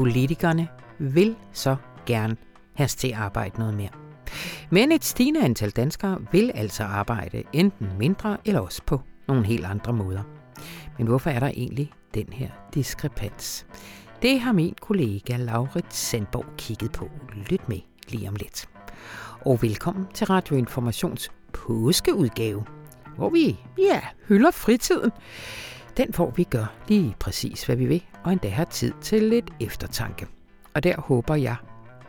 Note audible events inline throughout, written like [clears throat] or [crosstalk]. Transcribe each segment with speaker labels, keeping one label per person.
Speaker 1: politikerne vil så gerne have os til at arbejde noget mere. Men et stigende antal danskere vil altså arbejde enten mindre eller også på nogle helt andre måder. Men hvorfor er der egentlig den her diskrepans? Det har min kollega Laurit Sandborg kigget på. Lyt med lige om lidt. Og velkommen til Radio Informations påskeudgave, hvor vi, ja, hylder fritiden. Den får vi gør lige præcis, hvad vi vil, og endda har tid til lidt eftertanke. Og der håber jeg,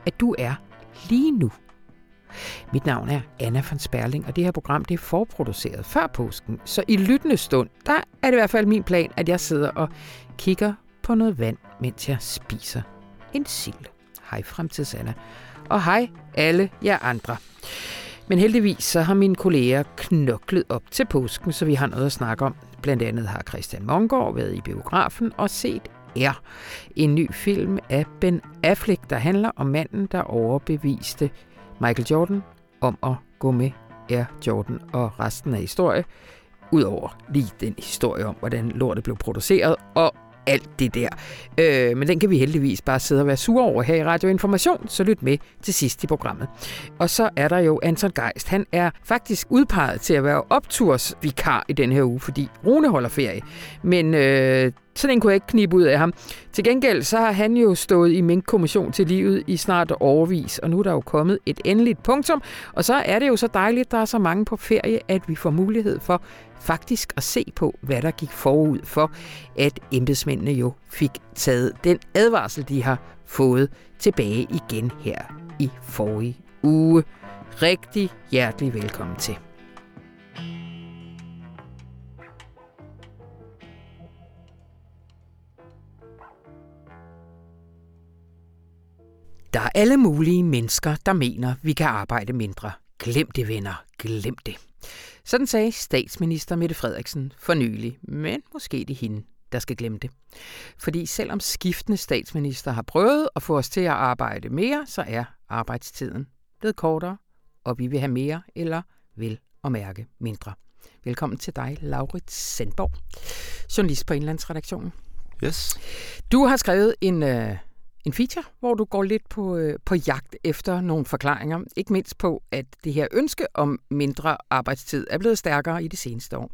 Speaker 1: at du er lige nu. Mit navn er Anna von Sperling, og det her program det er forproduceret før påsken. Så i lyttende stund, der er det i hvert fald min plan, at jeg sidder og kigger på noget vand, mens jeg spiser en sild. Hej Fremtidsanna. Og hej alle jer andre. Men heldigvis så har mine kolleger knoklet op til påsken, så vi har noget at snakke om. Blandt andet har Christian Mongård været i biografen og set er en ny film af Ben Affleck, der handler om manden, der overbeviste Michael Jordan om at gå med Air Jordan og resten af historie. Udover lige den historie om, hvordan lortet blev produceret, og alt det der. Øh, men den kan vi heldigvis bare sidde og være sure over her i Radio Information, så lyt med til sidst i programmet. Og så er der jo Anton Geist. Han er faktisk udpeget til at være optursvikar i den her uge, fordi Rune holder ferie. Men øh, sådan en kunne jeg ikke knibe ud af ham. Til gengæld så har han jo stået i minkkommission til livet i snart overvis, og nu er der jo kommet et endeligt punktum. Og så er det jo så dejligt, at der er så mange på ferie, at vi får mulighed for faktisk at se på, hvad der gik forud for, at embedsmændene jo fik taget den advarsel, de har fået tilbage igen her i forrige uge. Rigtig hjertelig velkommen til. Der er alle mulige mennesker, der mener, vi kan arbejde mindre. Glem det, venner. Glem det. Sådan sagde statsminister Mette Frederiksen for nylig, men måske det hende, der skal glemme det. Fordi selvom skiftende statsminister har prøvet at få os til at arbejde mere, så er arbejdstiden blevet kortere, og vi vil have mere eller vil og mærke mindre. Velkommen til dig, Laurits Sandborg, journalist på Indlandsredaktionen.
Speaker 2: Yes.
Speaker 1: Du har skrevet en øh, en feature, hvor du går lidt på, øh, på jagt efter nogle forklaringer. Ikke mindst på, at det her ønske om mindre arbejdstid er blevet stærkere i de seneste år.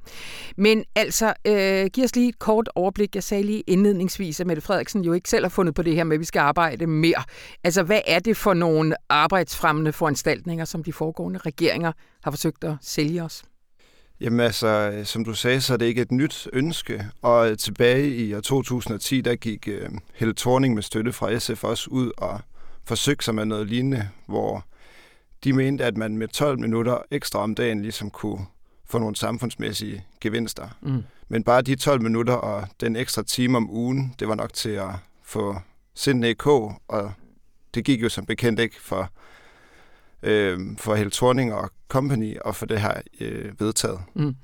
Speaker 1: Men altså, øh, giv os lige et kort overblik. Jeg sagde lige indledningsvis, at Mette Frederiksen jo ikke selv har fundet på det her med, at vi skal arbejde mere. Altså, hvad er det for nogle arbejdsfremmende foranstaltninger, som de foregående regeringer har forsøgt at sælge os?
Speaker 2: Jamen altså, som du sagde, så er det ikke et nyt ønske. Og tilbage i år 2010, der gik uh, Helle Thorning med støtte fra SF også ud og forsøgte sig med noget lignende, hvor de mente, at man med 12 minutter ekstra om dagen ligesom kunne få nogle samfundsmæssige gevinster. Mm. Men bare de 12 minutter og den ekstra time om ugen, det var nok til at få sindene i kog, og det gik jo som bekendt ikke for øh, for Helle Thorning og Company og for det her øh, vedtaget. Mm.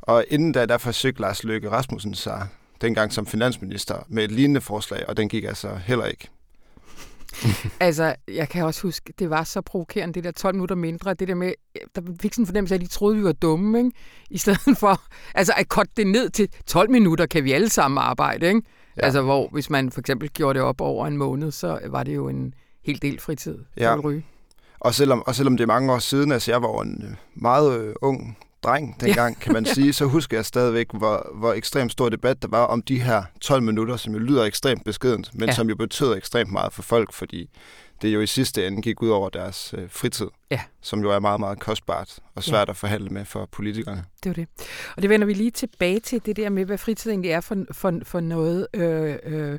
Speaker 2: Og inden da, der forsøgte Lars Løkke Rasmussen sig dengang som finansminister med et lignende forslag, og den gik altså heller ikke. [laughs]
Speaker 1: altså, jeg kan også huske, det var så provokerende, det der 12 minutter mindre, det der med, der fik sådan en fornemmelse af, at de troede, vi var dumme, ikke? I stedet for, [laughs] altså at korte det ned til 12 minutter, kan vi alle sammen arbejde, ikke? Ja. Altså, hvor hvis man for eksempel gjorde det op over en måned, så var det jo en hel del fritid ja. at ryge.
Speaker 2: Og selvom, og selvom det er mange år siden, altså jeg var en øh, meget øh, ung dreng dengang, ja. kan man [laughs] sige, så husker jeg stadigvæk, hvor, hvor ekstremt stor debat der var om de her 12 minutter, som jo lyder ekstremt beskedent, men ja. som jo betød ekstremt meget for folk, fordi det jo i sidste ende gik ud over deres øh, fritid, ja. som jo er meget, meget kostbart og svært ja. at forhandle med for politikerne.
Speaker 1: Det er det. Og det vender vi lige tilbage til, det der med, hvad fritid egentlig er for, for, for noget. Øh, øh.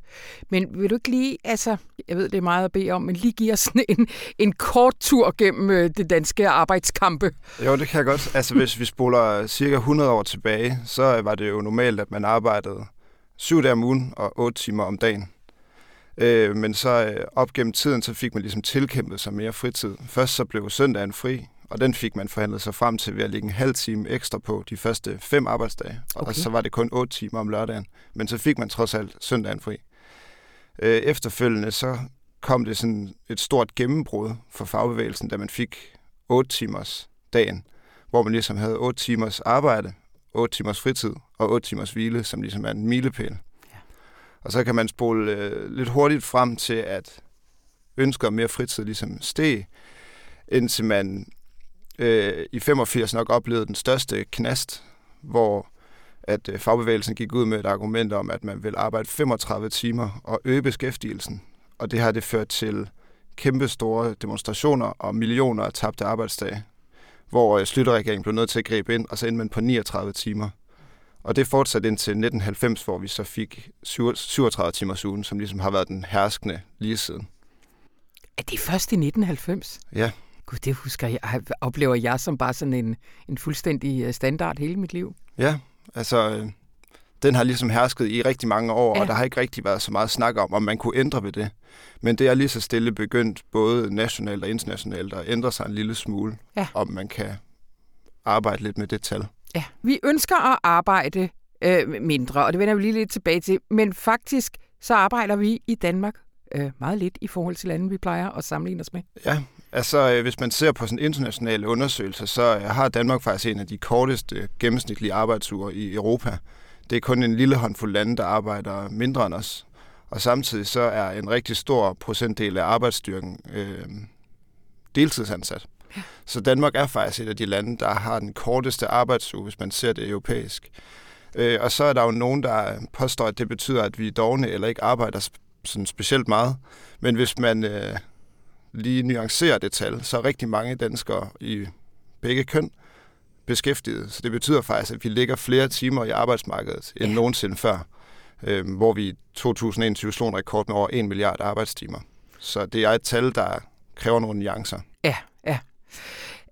Speaker 1: Men vil du ikke lige, altså, jeg ved, det er meget at bede om, men lige give os sådan [laughs] en, en kort tur gennem øh, det danske arbejdskampe?
Speaker 2: Jo, det kan jeg godt. Altså, hvis vi spoler cirka 100 år tilbage, så var det jo normalt, at man arbejdede syv dage om ugen og otte timer om dagen. Øh, men så øh, op gennem tiden, så fik man ligesom tilkæmpet sig mere fritid. Først så blev søndagen fri, og den fik man forhandlet sig frem til ved at lægge en halv time ekstra på de første fem arbejdsdage. Okay. Og så var det kun otte timer om lørdagen. Men så fik man trods alt søndagen fri. Øh, efterfølgende så kom det sådan et stort gennembrud for fagbevægelsen, da man fik 8 timers dagen, hvor man ligesom havde 8 timers arbejde, 8 timers fritid og 8 timers hvile, som ligesom er en milepæl. Og så kan man spole øh, lidt hurtigt frem til, at ønsker mere fritid ligesom steg, indtil man øh, i 85 nok oplevede den største knast, hvor at øh, fagbevægelsen gik ud med et argument om, at man vil arbejde 35 timer og øge beskæftigelsen. Og det har det ført til kæmpe store demonstrationer og millioner af tabte arbejdsdage, hvor øh, Slytterregeringen blev nødt til at gribe ind, og så endte man på 39 timer. Og det fortsatte indtil 1990, hvor vi så fik 37 timers ugen, som ligesom har været den herskende lige siden.
Speaker 1: Er det først i 1990?
Speaker 2: Ja.
Speaker 1: Gud, det husker jeg. Oplever jeg som bare sådan en, en fuldstændig øh, standard hele mit liv?
Speaker 2: Ja, altså øh, den har ligesom hersket i rigtig mange år, ja. og der har ikke rigtig været så meget snak om, om man kunne ændre ved det. Men det er lige så stille begyndt, både nationalt og internationalt, at ændre sig en lille smule, ja. om man kan arbejde lidt med det tal.
Speaker 1: Ja, vi ønsker at arbejde øh, mindre, og det vender vi lige lidt tilbage til, men faktisk så arbejder vi i Danmark øh, meget lidt i forhold til lande, vi plejer at sammenligne os med.
Speaker 2: Ja, altså øh, hvis man ser på sådan internationale undersøgelser, så øh, har Danmark faktisk en af de korteste gennemsnitlige arbejdsuger i Europa. Det er kun en lille håndfuld lande, der arbejder mindre end os. Og samtidig så er en rigtig stor procentdel af arbejdsstyrken øh, deltidsansat. Så Danmark er faktisk et af de lande, der har den korteste arbejdsuge, hvis man ser det europæisk. Øh, og så er der jo nogen, der påstår, at det betyder, at vi er dogne eller ikke arbejder sådan specielt meget. Men hvis man øh, lige nuancerer det tal, så er rigtig mange danskere i begge køn beskæftiget. Så det betyder faktisk, at vi ligger flere timer i arbejdsmarkedet end ja. nogensinde før. Øh, hvor vi i 2021 slog en rekord med over 1 milliard arbejdstimer. Så det er et tal, der kræver nogle nuancer.
Speaker 1: Ja.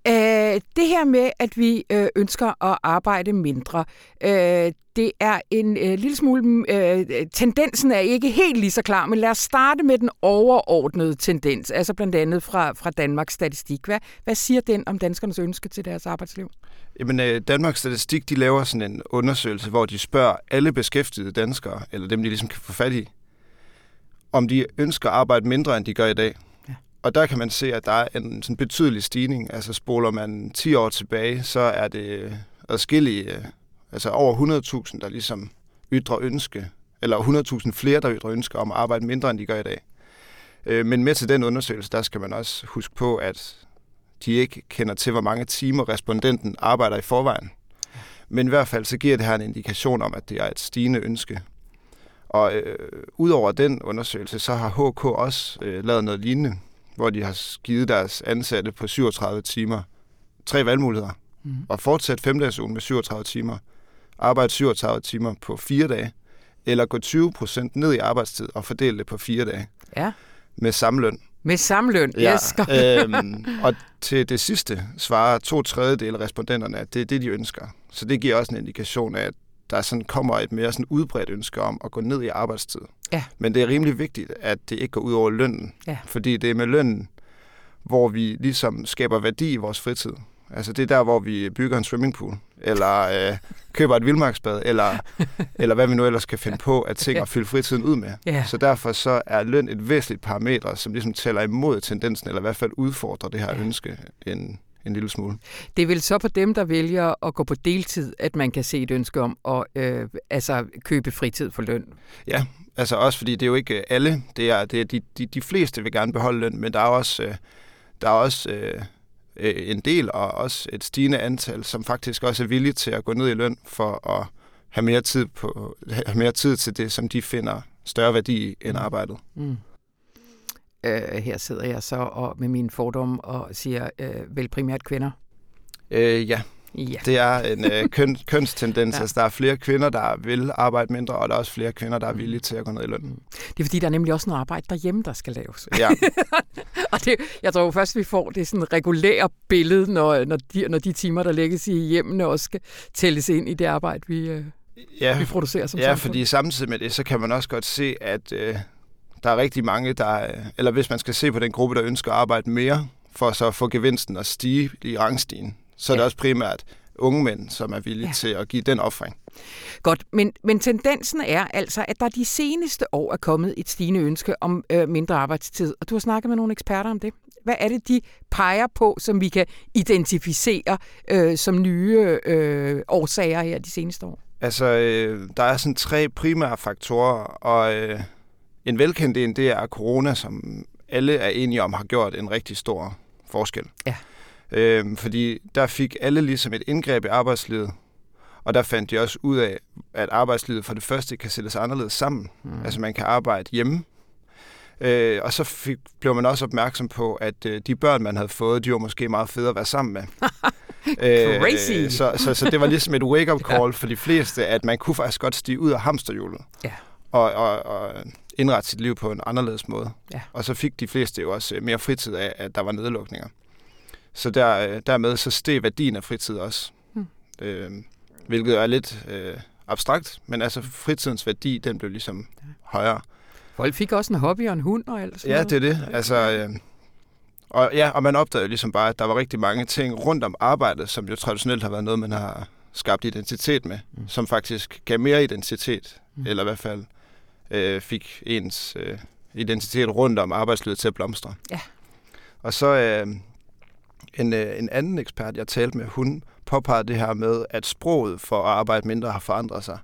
Speaker 1: Øh, det her med, at vi øh, ønsker at arbejde mindre, øh, det er en øh, lille smule... Øh, tendensen er ikke helt lige så klar, men lad os starte med den overordnede tendens, altså blandt andet fra, fra Danmarks Statistik. Hvad, hvad siger den om danskernes ønske til deres arbejdsliv?
Speaker 2: Jamen, øh, Danmarks Statistik de laver sådan en undersøgelse, hvor de spørger alle beskæftigede danskere, eller dem, de ligesom kan få fat i, om de ønsker at arbejde mindre, end de gør i dag. Og der kan man se, at der er en sådan betydelig stigning. Altså spoler man 10 år tilbage, så er det adskillige, øh, altså over 100.000, der ligesom ytrer ønske, eller 100.000 flere, der ytrer ønske om at arbejde mindre, end de gør i dag. Øh, men med til den undersøgelse, der skal man også huske på, at de ikke kender til, hvor mange timer respondenten arbejder i forvejen. Men i hvert fald så giver det her en indikation om, at det er et stigende ønske. Og øh, udover den undersøgelse, så har HK også øh, lavet noget lignende, hvor de har givet deres ansatte på 37 timer tre valgmuligheder. Mm. Og fortsætte femdagsugen med 37 timer, arbejde 37 timer på fire dage, eller gå 20 procent ned i arbejdstid og fordele det på fire dage.
Speaker 1: Ja.
Speaker 2: Med samme løn.
Speaker 1: Med samme løn,
Speaker 2: ja. yes. øhm, [laughs] og til det sidste svarer to tredjedel af respondenterne, at det er det, de ønsker. Så det giver også en indikation af, at der sådan kommer et mere sådan udbredt ønske om at gå ned i arbejdstid.
Speaker 1: Ja.
Speaker 2: Men det er rimelig vigtigt, at det ikke går ud over lønnen.
Speaker 1: Ja.
Speaker 2: Fordi det er med lønnen, hvor vi ligesom skaber værdi i vores fritid. Altså det er der, hvor vi bygger en swimmingpool, eller [laughs] øh, køber et vildmarksbad, eller, eller hvad vi nu ellers kan finde på at ting at fylde fritiden ud med.
Speaker 1: Ja.
Speaker 2: Så derfor så er løn et væsentligt parametre, som ligesom tæller imod tendensen, eller i hvert fald udfordrer det her ja. ønske, en, en lille smule.
Speaker 1: Det er vel så på dem, der vælger at gå på deltid, at man kan se et ønske om at øh, altså købe fritid for løn?
Speaker 2: Ja, altså også fordi det er jo ikke alle. Det er, det er de, de, de fleste vil gerne beholde løn, men der er også, øh, der er også øh, øh, en del og også et stigende antal, som faktisk også er villige til at gå ned i løn for at have mere tid, på, have mere tid til det, som de finder større værdi end mm. arbejdet. Mm.
Speaker 1: Øh, her sidder jeg så og med min fordom og siger øh, vel primært kvinder.
Speaker 2: Øh, ja. ja, det er en øh, køn, [laughs] kønstendens. ja. Altså, der er flere kvinder, der vil arbejde mindre, og der er også flere kvinder, der er villige til at gå ned i løn.
Speaker 1: Det er fordi, der er nemlig også noget arbejde derhjemme, der skal laves.
Speaker 2: Ja. [laughs]
Speaker 1: og det, jeg tror først, vi får det sådan regulære billede, når, når, de, når de timer, der lægges i hjemmene, også skal tælles ind i det arbejde, vi, øh, ja. vi producerer som
Speaker 2: Ja, samfund. fordi samtidig med det, så kan man også godt se, at... Øh, der er rigtig mange, der, eller hvis man skal se på den gruppe, der ønsker at arbejde mere, for så at få gevinsten at stige i rangstigen, så ja. er det også primært unge mænd, som er villige ja. til at give den offring.
Speaker 1: Godt, men, men tendensen er altså, at der de seneste år er kommet et stigende ønske om øh, mindre arbejdstid, og du har snakket med nogle eksperter om det. Hvad er det, de peger på, som vi kan identificere øh, som nye øh, årsager her de seneste år?
Speaker 2: Altså, øh, der er sådan tre primære faktorer, og øh, en velkendt en, det er corona, som alle er enige om har gjort en rigtig stor forskel.
Speaker 1: Ja.
Speaker 2: Øh, fordi der fik alle ligesom et indgreb i arbejdslivet, og der fandt de også ud af, at arbejdslivet for det første kan sættes anderledes sammen. Mm. Altså man kan arbejde hjemme, Øh, og så fik, blev man også opmærksom på, at øh, de børn, man havde fået, de var måske meget fede at være sammen med. [laughs]
Speaker 1: Crazy!
Speaker 2: Øh, så, så, så det var ligesom et wake-up [laughs] call ja. for de fleste, at man kunne faktisk godt stige ud af hamsterhjulet.
Speaker 1: Ja.
Speaker 2: Og, og, og indrette sit liv på en anderledes måde.
Speaker 1: Ja.
Speaker 2: Og så fik de fleste jo også mere fritid af, at der var nedlukninger. Så der, øh, dermed så steg værdien af fritid også. Hmm. Øh, hvilket er lidt øh, abstrakt, men altså fritidens værdi, den blev ligesom ja. højere.
Speaker 1: Folk fik også en hobby og en hund og alt
Speaker 2: Ja, det er det. Altså, øh, og, ja, og man opdagede ligesom bare, at der var rigtig mange ting rundt om arbejdet, som jo traditionelt har været noget, man har skabt identitet med, mm. som faktisk gav mere identitet, mm. eller i hvert fald øh, fik ens øh, identitet rundt om arbejdslivet til at blomstre.
Speaker 1: Ja.
Speaker 2: Og så øh, en, øh, en anden ekspert, jeg talte med, hun påpegede det her med, at sproget for at arbejde mindre har forandret sig.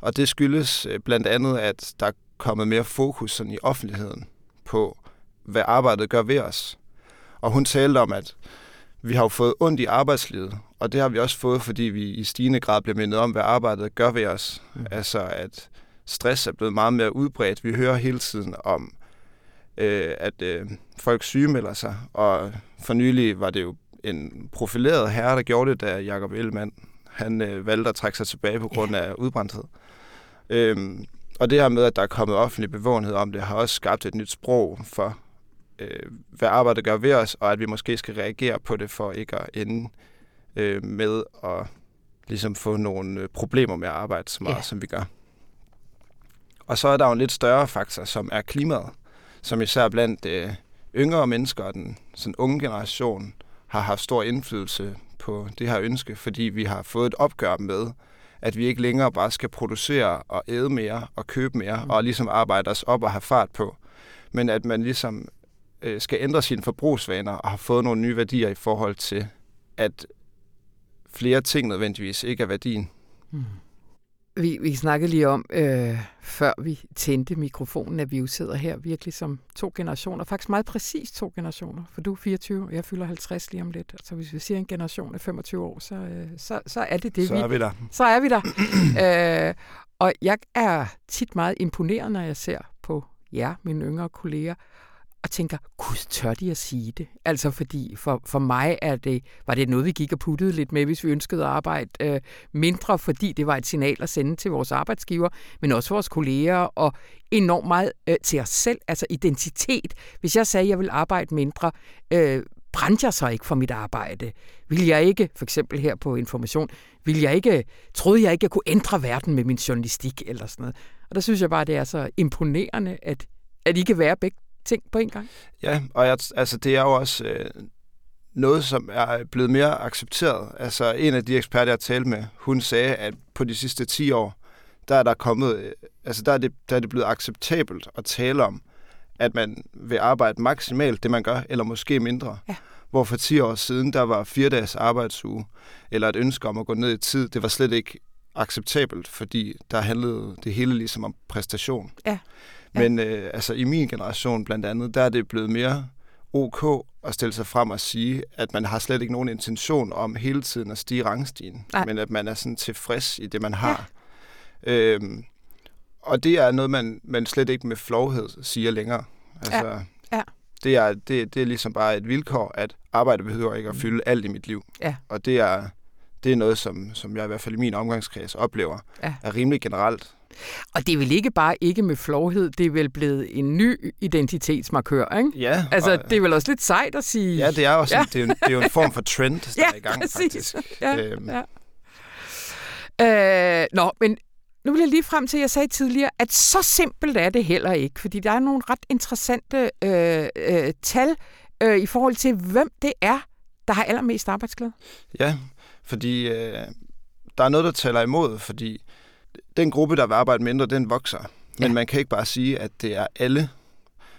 Speaker 2: Og det skyldes øh, blandt andet, at der kommet mere fokus sådan i offentligheden på, hvad arbejdet gør ved os. Og hun talte om, at vi har jo fået ondt i arbejdslivet, og det har vi også fået, fordi vi i stigende grad bliver mindet om, hvad arbejdet gør ved os. Mm. Altså, at stress er blevet meget mere udbredt. Vi hører hele tiden om, øh, at øh, folk sygemelder sig, og for nylig var det jo en profileret herre, der gjorde det, da Jacob Ellemann han øh, valgte at trække sig tilbage på grund af udbrændthed. Øhm, og det her med, at der er kommet offentlig bevågenhed om det, har også skabt et nyt sprog for, øh, hvad arbejdet gør ved os, og at vi måske skal reagere på det for ikke at ende øh, med at ligesom få nogle øh, problemer med at arbejde så meget, ja. som vi gør. Og så er der jo en lidt større faktor, som er klimaet, som især blandt øh, yngre mennesker og den sådan unge generation har haft stor indflydelse på det her ønske, fordi vi har fået et opgør med, at vi ikke længere bare skal producere og æde mere og købe mere mm. og ligesom arbejde os op og have fart på, men at man ligesom øh, skal ændre sine forbrugsvaner og har fået nogle nye værdier i forhold til, at flere ting nødvendigvis ikke er værdien. Mm.
Speaker 1: Vi, vi snakkede lige om, øh, før vi tændte mikrofonen, at vi jo sidder her virkelig som to generationer. Faktisk meget præcis to generationer, for du er 24, og jeg fylder 50 lige om lidt. Så hvis vi siger en generation af 25 år, så, øh, så, så er det det,
Speaker 2: så vi... er vi der.
Speaker 1: Så er vi der. [clears throat] øh, og jeg er tit meget imponeret, når jeg ser på jer, mine yngre kolleger, og tænker, gud, tør de at sige det? Altså fordi for, for mig er det, var det noget, vi gik og puttede lidt med, hvis vi ønskede at arbejde øh, mindre, fordi det var et signal at sende til vores arbejdsgiver, men også vores kolleger, og enormt meget øh, til os selv, altså identitet. Hvis jeg sagde, at jeg vil arbejde mindre, øh, brændte jeg så ikke for mit arbejde? Vil jeg ikke, for eksempel her på Information, vil jeg ikke, troede jeg ikke, at jeg kunne ændre verden med min journalistik eller sådan noget? Og der synes jeg bare, det er så imponerende, at, at I kan være begge ting på en gang.
Speaker 2: Ja, og jeg, altså, det er jo også øh, noget, som er blevet mere accepteret. Altså en af de eksperter, jeg har talt med, hun sagde, at på de sidste 10 år, der er der kommet, øh, altså der er, det, der er det blevet acceptabelt at tale om, at man vil arbejde maksimalt det, man gør, eller måske mindre.
Speaker 1: Ja.
Speaker 2: Hvor for 10 år siden, der var fire dages arbejdsuge, eller et ønske om at gå ned i tid, det var slet ikke acceptabelt, fordi der handlede det hele ligesom om præstation.
Speaker 1: Ja.
Speaker 2: Men øh, altså i min generation blandt andet, der er det blevet mere ok at stille sig frem og sige, at man har slet ikke nogen intention om hele tiden at stige rangstigen, Nej. men at man er sådan tilfreds i det, man har. Ja. Øhm, og det er noget, man, man slet ikke med flovhed siger længere.
Speaker 1: Altså, ja. Ja.
Speaker 2: Det, er, det, det er ligesom bare et vilkår, at arbejde behøver ikke at mm. fylde alt i mit liv.
Speaker 1: Ja.
Speaker 2: Og det er, det er noget, som, som jeg i hvert fald i min omgangskreds oplever,
Speaker 1: ja.
Speaker 2: er rimelig generelt.
Speaker 1: Og det er vel ikke bare ikke med flovhed, det er vel blevet en ny identitetsmarkør, ikke?
Speaker 2: Ja.
Speaker 1: Altså, og, det er vel også lidt sejt at sige...
Speaker 2: Ja, det er også ja. det, er, det er jo en form for trend, der [laughs] ja, er i gang, præcis. faktisk. [laughs]
Speaker 1: Ja, øhm. ja. Øh, nå, men nu vil jeg lige frem til, at jeg sagde tidligere, at så simpelt er det heller ikke, fordi der er nogle ret interessante øh, øh, tal øh, i forhold til, hvem det er, der har allermest arbejdsglæde.
Speaker 2: Ja, fordi øh, der er noget, der taler imod, fordi den gruppe, der vil arbejde mindre, den vokser. Men ja. man kan ikke bare sige, at det er alle.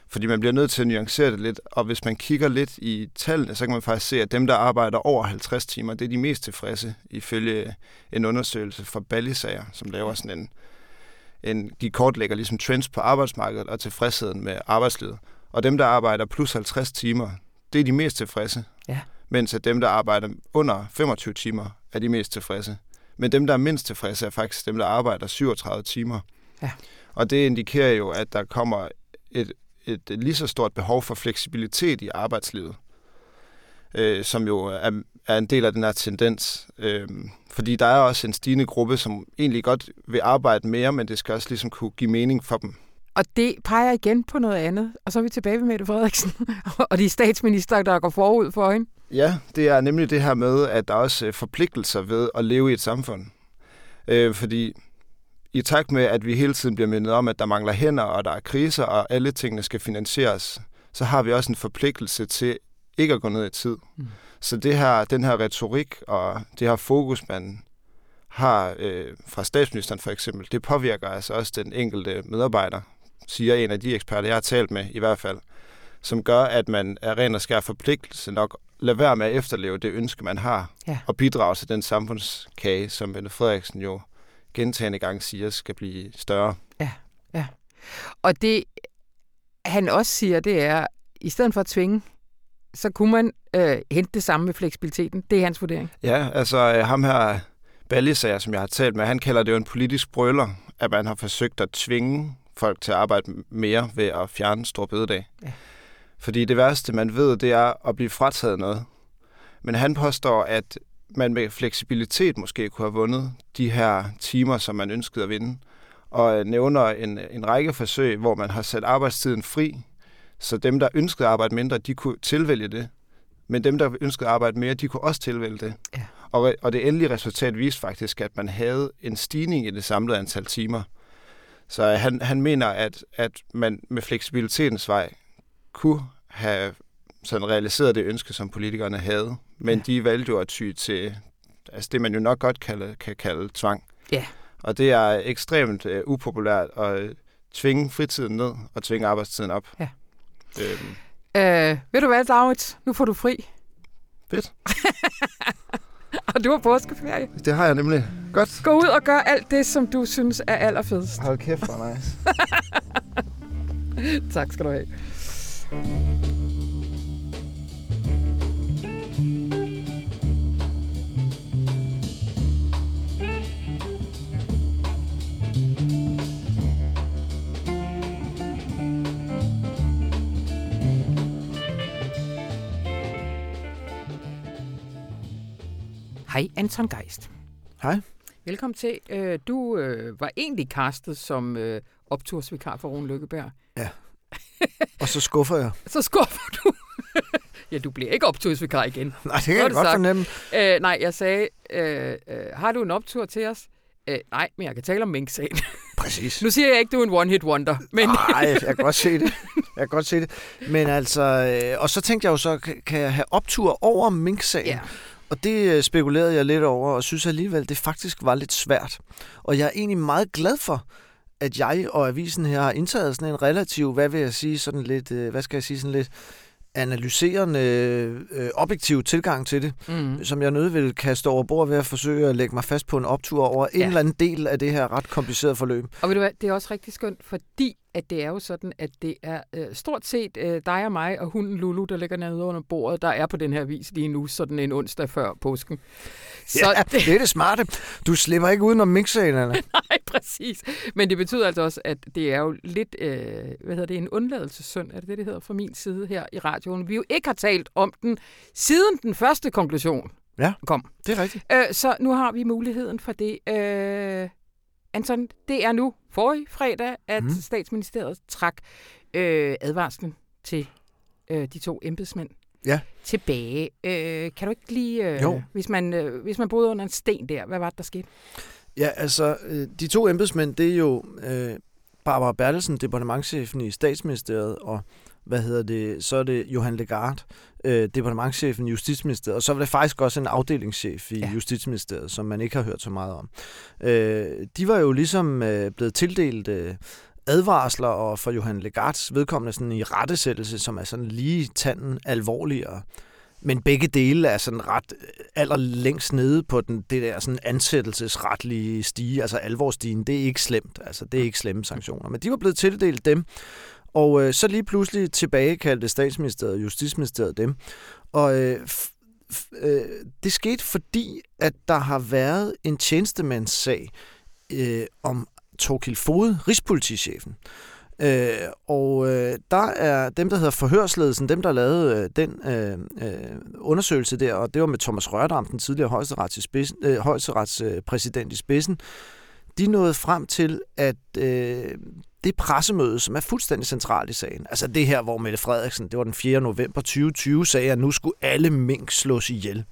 Speaker 2: Fordi man bliver nødt til at nuancere det lidt, og hvis man kigger lidt i tallene, så kan man faktisk se, at dem, der arbejder over 50 timer, det er de mest tilfredse, ifølge en undersøgelse fra Ballisager, som laver sådan en, en de kortlægger ligesom trends på arbejdsmarkedet og tilfredsheden med arbejdslivet. Og dem, der arbejder plus 50 timer, det er de mest tilfredse.
Speaker 1: Ja.
Speaker 2: Mens at dem, der arbejder under 25 timer, er de mest tilfredse. Men dem, der er mindst tilfredse, er faktisk dem, der arbejder 37 timer.
Speaker 1: Ja.
Speaker 2: Og det indikerer jo, at der kommer et, et lige så stort behov for fleksibilitet i arbejdslivet, øh, som jo er, er en del af den her tendens. Øh, fordi der er også en stigende gruppe, som egentlig godt vil arbejde mere, men det skal også ligesom kunne give mening for dem.
Speaker 1: Og det peger igen på noget andet. Og så er vi tilbage ved Mette Frederiksen [laughs] og de statsminister, der går forud for hende.
Speaker 2: Ja, det er nemlig det her med, at der er også er forpligtelser ved at leve i et samfund. Øh, fordi i takt med, at vi hele tiden bliver mindet om, at der mangler hænder, og der er kriser, og alle tingene skal finansieres, så har vi også en forpligtelse til ikke at gå ned i tid. Mm. Så det her, den her retorik og det her fokus, man har øh, fra statsministeren for eksempel, det påvirker altså også den enkelte medarbejder, siger en af de eksperter, jeg har talt med i hvert fald, som gør, at man er ren og skær forpligtelse nok lade være med at efterleve det ønske, man har,
Speaker 1: Ja.
Speaker 2: og bidrage til den samfundskage, som Mette Frederiksen jo gentagende gange siger, skal blive større.
Speaker 1: Og det, han også siger, det er, i stedet for at tvinge, så kunne man øh, hente det samme med fleksibiliteten. Det er hans vurdering.
Speaker 2: Ja, altså øh, ham her, Ballisager, som jeg har talt med, han kalder det jo en politisk brøller, at man har forsøgt at tvinge folk til at arbejde mere ved at fjerne stor bededag.
Speaker 1: Ja.
Speaker 2: Fordi det værste, man ved, det er at blive frataget noget. Men han påstår, at man med fleksibilitet måske kunne have vundet de her timer, som man ønskede at vinde. Og nævner en, en række forsøg, hvor man har sat arbejdstiden fri, så dem, der ønskede at arbejde mindre, de kunne tilvælge det. Men dem, der ønskede at arbejde mere, de kunne også tilvælge det.
Speaker 1: Ja.
Speaker 2: Og, og det endelige resultat viste faktisk, at man havde en stigning i det samlede antal timer. Så han, han mener, at, at man med fleksibilitetens vej kunne have sådan realiseret det ønske, som politikerne havde. Men
Speaker 1: Ja.
Speaker 2: de valgte jo at ty til altså det, man jo nok godt kalde, kan kalde tvang.
Speaker 1: Ja.
Speaker 2: Og det er ekstremt uh, upopulært at øh, tvinge fritiden ned og tvinge arbejdstiden op.
Speaker 1: Ja.
Speaker 2: Øhm,
Speaker 1: Øh, ved du hvad, David? Nu får du fri.
Speaker 2: fedt. [laughs]
Speaker 1: Og du har påskeferie.
Speaker 2: Det har jeg nemlig. Godt.
Speaker 1: Gå ud og gør alt det, som du synes er allerfedest.
Speaker 2: Hold kæft, hvor nice. [laughs]
Speaker 1: Tak skal du have. Hej, Anton Geist.
Speaker 2: Hej.
Speaker 1: Velkommen til. Øh, Du øh, var egentlig castet som øh, optursvikar for Rune Lykkeberg.
Speaker 3: Og så skuffer jeg. [laughs]
Speaker 1: Så skuffer du. [laughs] ja, du bliver ikke optursvikar igen. [laughs]
Speaker 3: Nej, det kan
Speaker 1: er
Speaker 3: jeg
Speaker 1: det
Speaker 3: godt
Speaker 1: sagt.
Speaker 3: fornemme.
Speaker 1: Øh, nej, jeg sagde, øh, øh, har du en optur til os? Øh, nej, men jeg kan tale om Mink-sagen.
Speaker 3: Præcis.
Speaker 1: nu siger jeg ikke, du er en one-hit wonder, men
Speaker 3: Nej, jeg kan godt se det. Jeg kan godt se det. Men altså, øh, og så tænkte jeg jo så, kan- kan jeg have optur over Mink-sagen?
Speaker 1: ja,
Speaker 3: Og det øh, spekulerede jeg lidt over, og synes alligevel, det faktisk var lidt svært. Og jeg er egentlig meget glad for, at jeg og avisen her har indtaget sådan en relativ, hvad vil jeg sige, sådan lidt, øh, hvad skal jeg sige, sådan lidt analyserende, øh, objektiv tilgang til det,
Speaker 1: mm.
Speaker 3: som jeg nødt vil kaste over bord ved at forsøge at lægge mig fast på en optur over en
Speaker 1: Ja.
Speaker 3: eller anden del af det her ret komplicerede forløb.
Speaker 1: Og ved du hvad, det er også rigtig skønt, fordi at det er jo sådan, at det er øh, stort set øh, dig og mig og hunden Lulu, der ligger nede under bordet, der er på den her vis lige nu, sådan en onsdag før påsken. Så
Speaker 3: ja, det er det smarte. Du slipper ikke udenom mixsagen, Anna. [laughs]
Speaker 1: Nej, præcis. Men det betyder altså også, at det er jo lidt, øh, hvad hedder det, en undladelsessynd, er det det, det hedder fra min side her i radioen. Vi jo ikke har talt om den siden den første konklusion
Speaker 3: Ja.
Speaker 1: kom.
Speaker 3: Det er rigtigt.
Speaker 1: Øh, så nu har vi muligheden for det. Øh, Anton, det er nu forrige fredag, at mm. statsministeriet trak øh, advarslen til øh, de to embedsmænd
Speaker 3: Ja.
Speaker 1: tilbage. Øh, kan du ikke lige, øh,
Speaker 3: Jo.
Speaker 1: hvis man, øh, hvis man boede under en sten der, hvad var det, der skete?
Speaker 3: Ja, altså, øh, de to embedsmænd, det er jo øh, Barbara Bertelsen, departementchefen i statsministeriet, og hvad hedder det, så er det Johan Legard, øh, departementchefen i Justitsministeriet, og så var det faktisk også en afdelingschef i
Speaker 1: Ja.
Speaker 3: Justitsministeriet, som man ikke har hørt så meget om. Øh, de var jo ligesom øh, blevet tildelt øh, advarsler, og for Johan Legards vedkommende sådan i rettesættelse, som er sådan lige tanden alvorligere. Men begge dele er sådan ret øh, allerlængst nede på den, det der sådan ansættelsesretlige stige, altså alvorstigen. Det er ikke slemt, altså det er ikke slemme sanktioner. Men de var blevet tildelt dem, og øh, så lige pludselig tilbagekaldte statsministeriet og Justitsministeriet dem. Og øh, øh, det skete fordi, at der har været en tjenestemandssag øh, om Torkild Fode, rigspolitichefen. Øh, og øh, der er dem, der hedder forhørsledelsen, dem, der lavede øh, den øh, øh, undersøgelse der, og det var med Thomas Rørdam, den tidligere højesterets, i spidsen, øh, øh i spidsen, de nåede frem til, at øh, det pressemøde, som er fuldstændig centralt i sagen, altså det her, hvor Mette Frederiksen, det var den 4. november 2020, sagde, at nu skulle alle mink slås ihjel,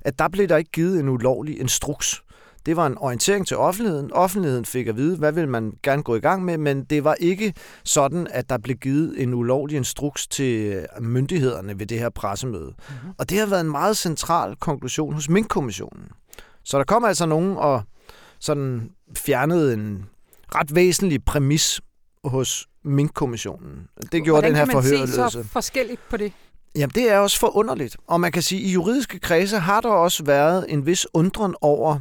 Speaker 3: at der blev der ikke givet en ulovlig instruks. Det var en orientering til offentligheden. Offentligheden fik at vide, hvad vil man gerne gå i gang med, men det var ikke sådan, at der blev givet en ulovlig instruks til myndighederne ved det her pressemøde. Mm-hmm. Og det har været en meget central konklusion hos Mink-kommissionen. Så der kom altså nogen og sådan fjernede en ret væsentlig præmis hos Mink-kommissionen. Det gjorde
Speaker 4: Hvordan
Speaker 3: den her
Speaker 4: forhørelse. Hvordan kan man se så forskelligt på det?
Speaker 3: Jamen, det er også forunderligt. Og man kan sige, at i juridiske kredse har der også været en vis undren over,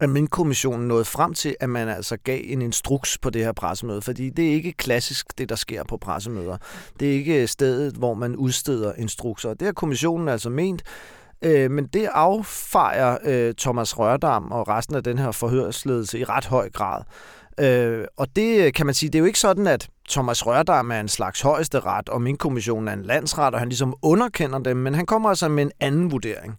Speaker 3: at Mink-kommissionen nåede frem til, at man altså gav en instruks på det her pressemøde, fordi det er ikke klassisk, det der sker på pressemøder. Det er ikke stedet, hvor man udsteder instrukser. Det har kommissionen altså ment, øh, men det affejer øh, Thomas Rørdam og resten af den her forhørsledelse i ret høj grad. Øh, og det kan man sige, det er jo ikke sådan, at Thomas Rørdam er en slags højeste ret, og min kommission er en landsret, og han ligesom underkender dem, men han kommer altså med en anden vurdering.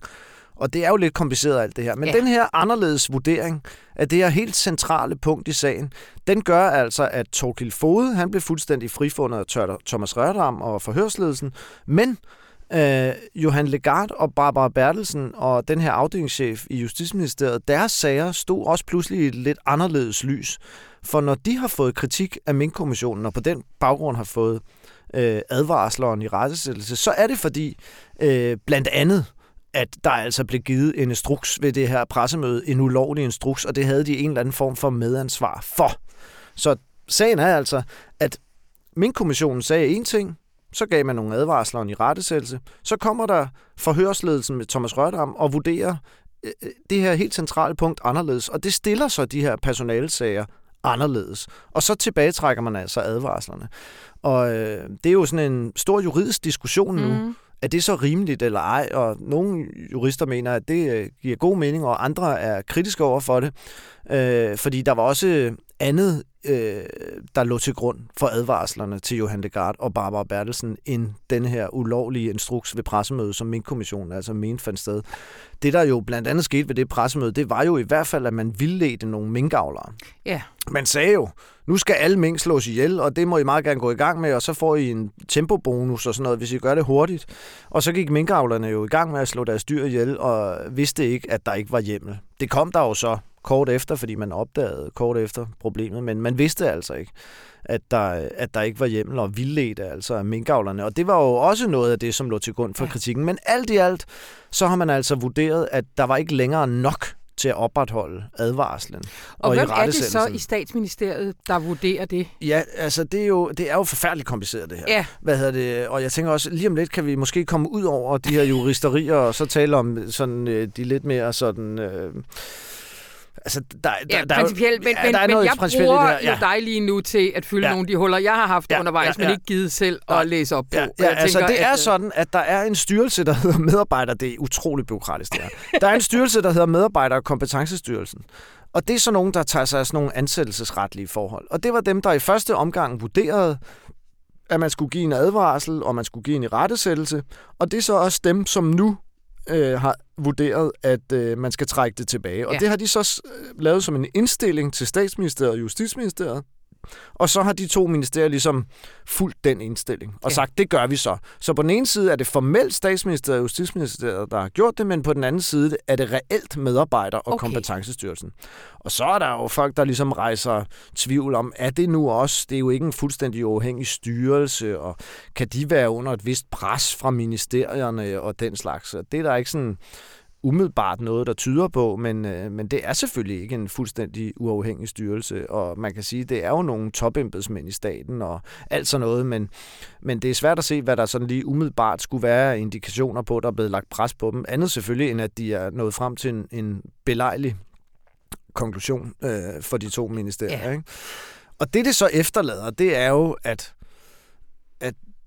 Speaker 3: Og det er jo lidt kompliceret alt det her. Men ja. den her anderledes vurdering af det her helt centrale punkt i sagen, den gør altså, at Torkild Fode, han blev fuldstændig frifundet af Thomas Rørdam og forhørsledelsen, men øh, Johan Legard og Barbara Bertelsen og den her afdelingschef i Justitsministeriet, deres sager stod også pludselig i et lidt anderledes lys. For når de har fået kritik af Mink-kommissionen, og på den baggrund har fået øh, advarsleren i rettesættelse, så er det fordi øh, blandt andet at der altså blev givet en instruks ved det her pressemøde, en ulovlig instruks, og det havde de en eller anden form for medansvar for. Så sagen er altså, at Mink-kommissionen sagde en ting, så gav man nogle advarsler i rettesættelse, så kommer der forhørsledelsen med Thomas Rørdam og vurderer øh, øh, det her helt centrale punkt anderledes, og det stiller så de her personalsager anderledes. Og så tilbagetrækker man altså advarslerne. Og øh, det er jo sådan en stor juridisk diskussion nu, mm er det så rimeligt eller ej? Og nogle jurister mener, at det øh, giver god mening, og andre er kritiske over for det. Øh, fordi der var også andet, øh, der lå til grund for advarslerne til Johan de Gard og Barbara Bertelsen, end den her ulovlige instruks ved pressemødet, som Mink-kommissionen altså mente fandt sted. Det, der jo blandt andet skete ved det pressemøde, det var jo i hvert fald, at man vildledte nogle minkavlere.
Speaker 4: Ja.
Speaker 3: Man sagde jo, nu skal alle mink slås ihjel, og det må I meget gerne gå i gang med, og så får I en tempobonus og sådan noget, hvis I gør det hurtigt. Og så gik minkavlerne jo i gang med at slå deres dyr ihjel, og vidste ikke, at der ikke var hjemmel. Det kom der jo så kort efter, fordi man opdagede kort efter problemet, men man vidste altså ikke, at der, at der ikke var hjemmel og vildledte altså af minkavlerne. Og det var jo også noget af det, som lå til grund for kritikken. Men alt i alt, så har man altså vurderet, at der var ikke længere nok til at opretholde advarslen.
Speaker 4: Og, og hvem er det så i statsministeriet, der vurderer det?
Speaker 3: Ja, altså det er jo, det er jo forfærdeligt kompliceret det her.
Speaker 4: Ja.
Speaker 3: Hvad hedder det? Og jeg tænker også, lige om lidt kan vi måske komme ud over de her juristerier, og så tale om sådan, øh, de lidt mere sådan... Øh,
Speaker 4: altså, der, der, ja, der, principielt, men, ja, der er men noget jeg bruger det ja. dig lige nu til at fylde ja. nogle af de huller, jeg har haft ja, undervejs, ja, men ikke givet selv ja. at læse op på. Ja,
Speaker 3: ja, altså tænker, det er at, øh, sådan, at der er en styrelse, der hedder medarbejder, det er utroligt byråkratisk det her. Der er en styrelse, der hedder medarbejder- og kompetencestyrelsen. Og det er så nogen, der tager sig af sådan nogle ansættelsesretlige forhold. Og det var dem, der i første omgang vurderede, at man skulle give en advarsel, og man skulle give en i rettesættelse. Og det er så også dem, som nu øh, har vurderet, at øh, man skal trække det tilbage. Og ja. det har de så øh, lavet som en indstilling til statsministeriet og justitsministeriet. Og så har de to ministerier ligesom fulgt den indstilling og ja. sagt, det gør vi så. Så på den ene side er det formelt statsministeriet og justitsministeriet, der har gjort det, men på den anden side er det reelt medarbejder og okay. kompetencestyrelsen. Og så er der jo folk, der ligesom rejser tvivl om, er det nu også, det er jo ikke en fuldstændig uafhængig styrelse, og kan de være under et vist pres fra ministerierne og den slags. Det er der ikke sådan umiddelbart noget, der tyder på, men, øh, men det er selvfølgelig ikke en fuldstændig uafhængig styrelse, og man kan sige, det er jo nogle topembedsmænd i staten og alt sådan noget, men, men det er svært at se, hvad der sådan lige umiddelbart skulle være indikationer på, der er blevet lagt pres på dem. Andet selvfølgelig, end at de er nået frem til en, en belejlig konklusion øh, for de to ministerier. Ja. Ikke? Og det, det så efterlader, det er jo, at, at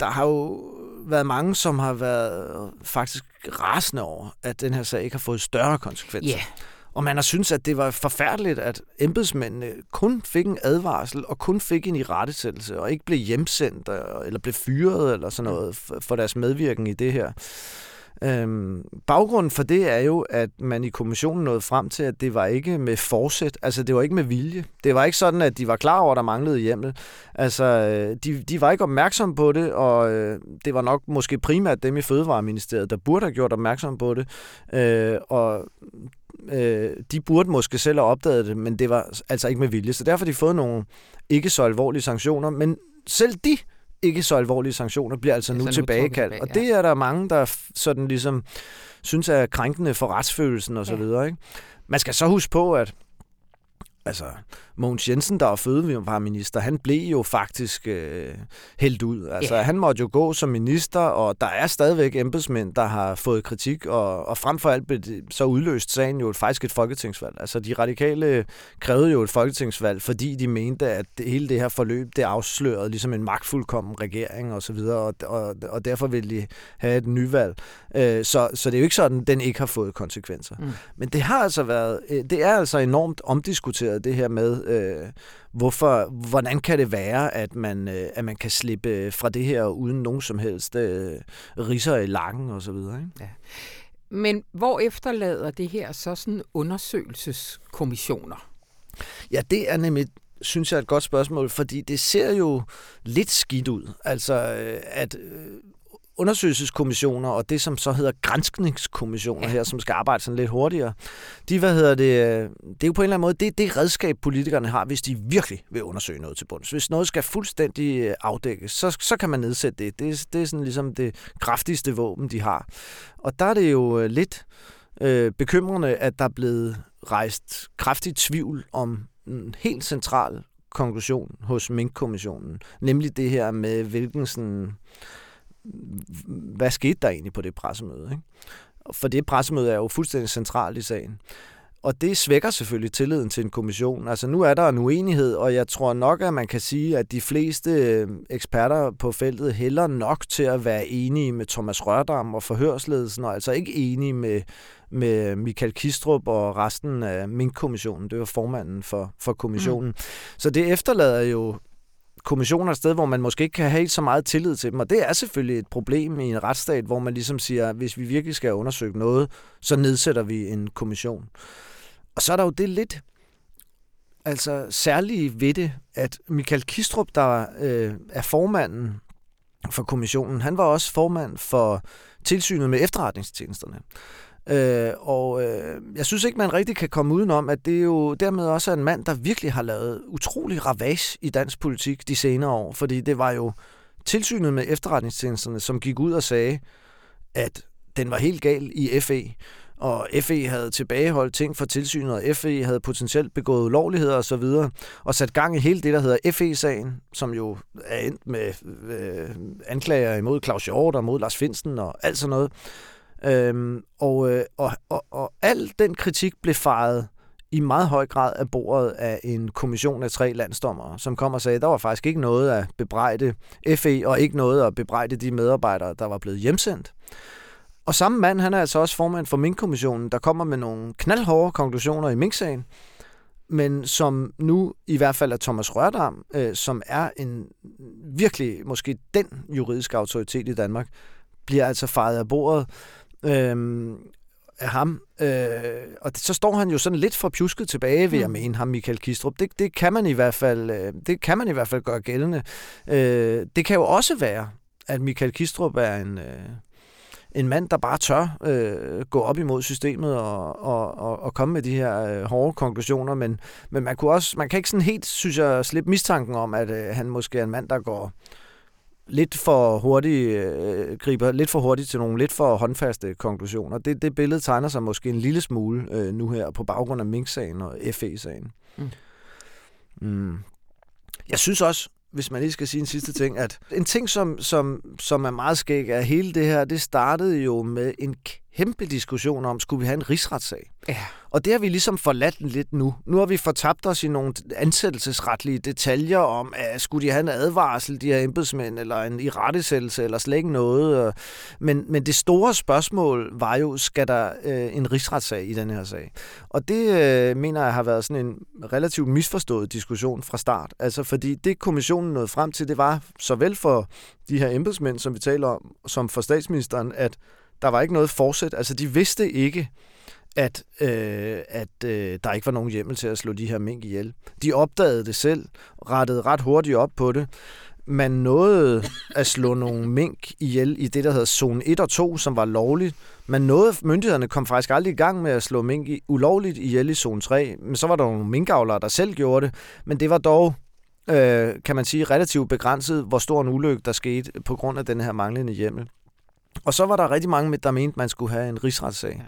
Speaker 3: der har jo været mange, som har været faktisk rasende over, at den her sag ikke har fået større konsekvenser. Yeah. Og man har syntes, at det var forfærdeligt, at embedsmændene kun fik en advarsel og kun fik en irettesættelse, og ikke blev hjemsendt eller blev fyret eller sådan noget for deres medvirken i det her. Øhm, baggrunden for det er jo, at man i kommissionen nåede frem til, at det var ikke med forsæt, altså det var ikke med vilje. Det var ikke sådan, at de var klar over, at der manglede hjemmel. Altså, øh, de, de var ikke opmærksomme på det, og øh, det var nok måske primært dem i Fødevareministeriet, der burde have gjort opmærksom på det. Øh, og øh, de burde måske selv have opdaget det, men det var altså ikke med vilje. Så derfor har de fået nogle ikke så alvorlige sanktioner, men selv de ikke så alvorlige sanktioner bliver altså nu, tilbagekaldt. Tilbage, ja. Og det er der mange, der sådan ligesom synes er krænkende for retsfølelsen og så ja. videre. Ikke? Man skal så huske på, at altså, Mogens Jensen, der var fødevareminister, han blev jo faktisk øh, hældt ud. Altså, yeah. han måtte jo gå som minister, og der er stadigvæk embedsmænd, der har fået kritik, og, og frem for alt blev så udløst sagen jo faktisk et folketingsvalg. Altså, de radikale krævede jo et folketingsvalg, fordi de mente, at det, hele det her forløb, det afslørede ligesom en magtfuldkommen regering og så videre, og, og, og derfor ville de have et nyvalg. Øh, så, så det er jo ikke sådan, den ikke har fået konsekvenser. Mm. Men det har altså været, øh, det er altså enormt omdiskuteret, det her med, Øh, hvorfor, hvordan kan det være, at man, øh, at man kan slippe fra det her uden nogen som helst øh, riser i langen og så videre, ikke? Ja.
Speaker 4: Men hvor efterlader det her så sådan undersøgelseskommissioner?
Speaker 3: Ja, det er nemlig synes jeg er et godt spørgsmål, fordi det ser jo lidt skidt ud. Altså, øh, at øh, undersøgelseskommissioner og det, som så hedder grænskningskommissioner ja. her, som skal arbejde sådan lidt hurtigere, de, hvad hedder det, øh, det er jo på en eller anden måde, det det redskab, politikerne har, hvis de virkelig vil undersøge noget til bunds. Hvis noget skal fuldstændig øh, afdækkes, så, så kan man nedsætte det. Det, det er sådan ligesom det kraftigste våben, de har. Og der er det jo øh, lidt øh, bekymrende, at der er blevet rejst kraftig tvivl om en helt central konklusion hos Mink-kommissionen, nemlig det her med, hvilken sådan, hvad skete der egentlig på det pressemøde? Ikke? For det pressemøde er jo fuldstændig centralt i sagen. Og det svækker selvfølgelig tilliden til en kommission. Altså nu er der en uenighed, og jeg tror nok, at man kan sige, at de fleste øh, eksperter på feltet hælder nok til at være enige med Thomas Rørdam og forhørsledelsen, og altså ikke enige med, med Michael Kistrup og resten af Mink-kommissionen. Det var formanden for, for kommissionen. Mm. Så det efterlader jo kommissioner et sted, hvor man måske ikke kan have så meget tillid til dem. Og det er selvfølgelig et problem i en retsstat, hvor man ligesom siger, at hvis vi virkelig skal undersøge noget, så nedsætter vi en kommission. Og så er der jo det lidt altså særlige ved det, at Michael Kistrup, der øh, er formanden for kommissionen, han var også formand for tilsynet med efterretningstjenesterne. Øh, og øh, jeg synes ikke, man rigtig kan komme udenom, at det jo dermed også er en mand, der virkelig har lavet utrolig ravage i dansk politik de senere år. Fordi det var jo tilsynet med efterretningstjenesterne, som gik ud og sagde, at den var helt gal i FE. Og FE havde tilbageholdt ting for tilsynet, og FE havde potentielt begået ulovligheder osv., og, og sat gang i hele det, der hedder FE-sagen, som jo er endt med øh, anklager imod Claus Hjort og mod Lars Finsten og alt sådan noget. Øhm, og, øh, og, og, og al den kritik blev faret i meget høj grad af bordet af en kommission af tre landsdommere, som kom og sagde, at der var faktisk ikke noget at bebrejde FE, og ikke noget at bebrejde de medarbejdere, der var blevet hjemsendt. Og samme mand, han er altså også formand for Mink-kommissionen, der kommer med nogle knaldhårde konklusioner i Mink-sagen, men som nu i hvert fald er Thomas Rørdam, øh, som er en virkelig måske den juridiske autoritet i Danmark, bliver altså fejret af bordet øhm, af ham. Øh, og så står han jo sådan lidt for pjusket tilbage, vil jeg mm. mene, ham Michael Kistrup. Det, det, kan man i hvert fald, øh, det kan man i hvert fald gøre gældende. Øh, det kan jo også være, at Michael Kistrup er en... Øh, en mand, der bare tør øh, gå op imod systemet og, og, og, og komme med de her øh, hårde konklusioner, men, men man, kunne også, man kan ikke sådan helt, synes jeg, slippe mistanken om, at øh, han måske er en mand, der går lidt for hurtigt, øh, griber lidt for hurtigt til nogle lidt for håndfaste konklusioner. Det, det billede tegner sig måske en lille smule øh, nu her på baggrund af Mink-sagen og FE-sagen. Mm. Mm. Jeg synes også, hvis man lige skal sige en sidste ting, at en ting, som, som, som er meget skæg, er hele det her, det startede jo med en kæmpe diskussion om, skulle vi have en rigsretssag? Ja. Og det har vi ligesom forladt lidt nu. Nu har vi fortabt os i nogle ansættelsesretlige detaljer om, at skulle de have en advarsel, de her embedsmænd, eller en irettesættelse, eller slet ikke noget. Men, men det store spørgsmål var jo, skal der øh, en rigsretssag i den her sag? Og det øh, mener jeg har været sådan en relativt misforstået diskussion fra start. Altså fordi det kommissionen nåede frem til, det var såvel for de her embedsmænd, som vi taler om, som for statsministeren, at der var ikke noget forsæt. Altså, de vidste ikke, at, øh, at øh, der ikke var nogen hjemmel til at slå de her mink ihjel. De opdagede det selv, rettede ret hurtigt op på det. Man nåede at slå nogle mink ihjel i det, der hedder zone 1 og 2, som var lovligt. Man nåede, myndighederne kom faktisk aldrig i gang med at slå mink i, ulovligt ihjel i zone 3. Men så var der nogle minkavlere, der selv gjorde det. Men det var dog øh, kan man sige, relativt begrænset, hvor stor en ulykke der skete på grund af den her manglende hjemmel. Og så var der rigtig mange, der mente, man skulle have en rigsretssag. Ja.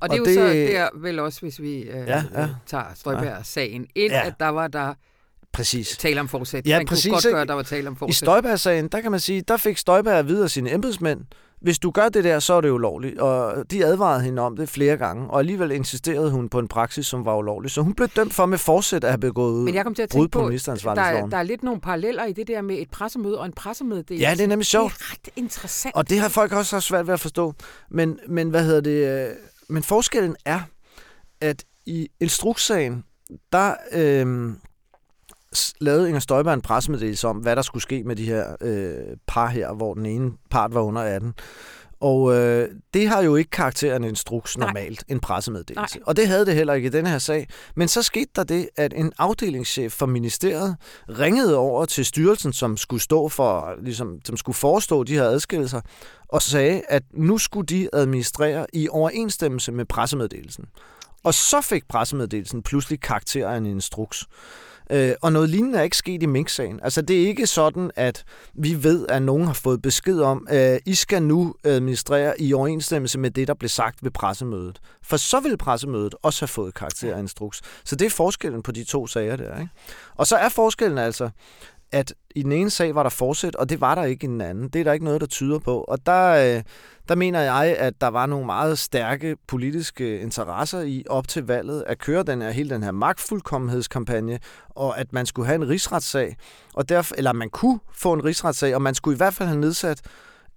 Speaker 4: Og det er og jo det, så der vel også, hvis vi øh, ja, ja, tager Støjberg-sagen ind, ja. at der var der
Speaker 3: Præcis.
Speaker 4: tale om forsæt. Ja, man præcis, kunne godt gøre, at der var tale om forsæt.
Speaker 3: I Støjberg-sagen, der kan man sige, der fik Støjberg at vide af sine embedsmænd, hvis du gør det der, så er det ulovligt. Og de advarede hende om det flere gange, og alligevel insisterede hun på en praksis, som var ulovlig. Så hun blev dømt for med forsæt at have begået
Speaker 4: Men jeg kom til at tænke på, på der, er, der er lidt nogle paralleller i det der med et pressemøde og en pressemeddelelse.
Speaker 3: Ja, det er nemlig sjovt.
Speaker 4: Det er ret interessant.
Speaker 3: Og det har folk også svært ved at forstå. Men, men hvad hedder det? Øh, men forskellen er, at i instrukssagen, der, øh, lavede Inger Støjberg en pressemeddelelse om, hvad der skulle ske med de her øh, par her, hvor den ene part var under 18. Og øh, det har jo ikke karakter af en instruks normalt, Nej. en pressemeddelelse. Nej. Og det havde det heller ikke i den her sag. Men så skete der det, at en afdelingschef for ministeriet ringede over til styrelsen, som skulle stå for, ligesom, som skulle forestå de her adskillelser, og sagde, at nu skulle de administrere i overensstemmelse med pressemeddelelsen. Og så fik pressemeddelelsen pludselig karakter af en instruks. Øh, og noget lignende er ikke sket i Mink-sagen. Altså, det er ikke sådan, at vi ved, at nogen har fået besked om, at I skal nu administrere i overensstemmelse med det, der blev sagt ved pressemødet. For så vil pressemødet også have fået karakter af instruks. Så det er forskellen på de to sager der. Ikke? Og så er forskellen altså, at i den ene sag var der forsæt, og det var der ikke i den anden. Det er der ikke noget, der tyder på. Og der, øh, der mener jeg, at der var nogle meget stærke politiske interesser i op til valget at køre den her, hele den her magtfuldkommenhedskampagne, og at man skulle have en rigsretssag, og derfor, eller man kunne få en rigsretssag, og man skulle i hvert fald have nedsat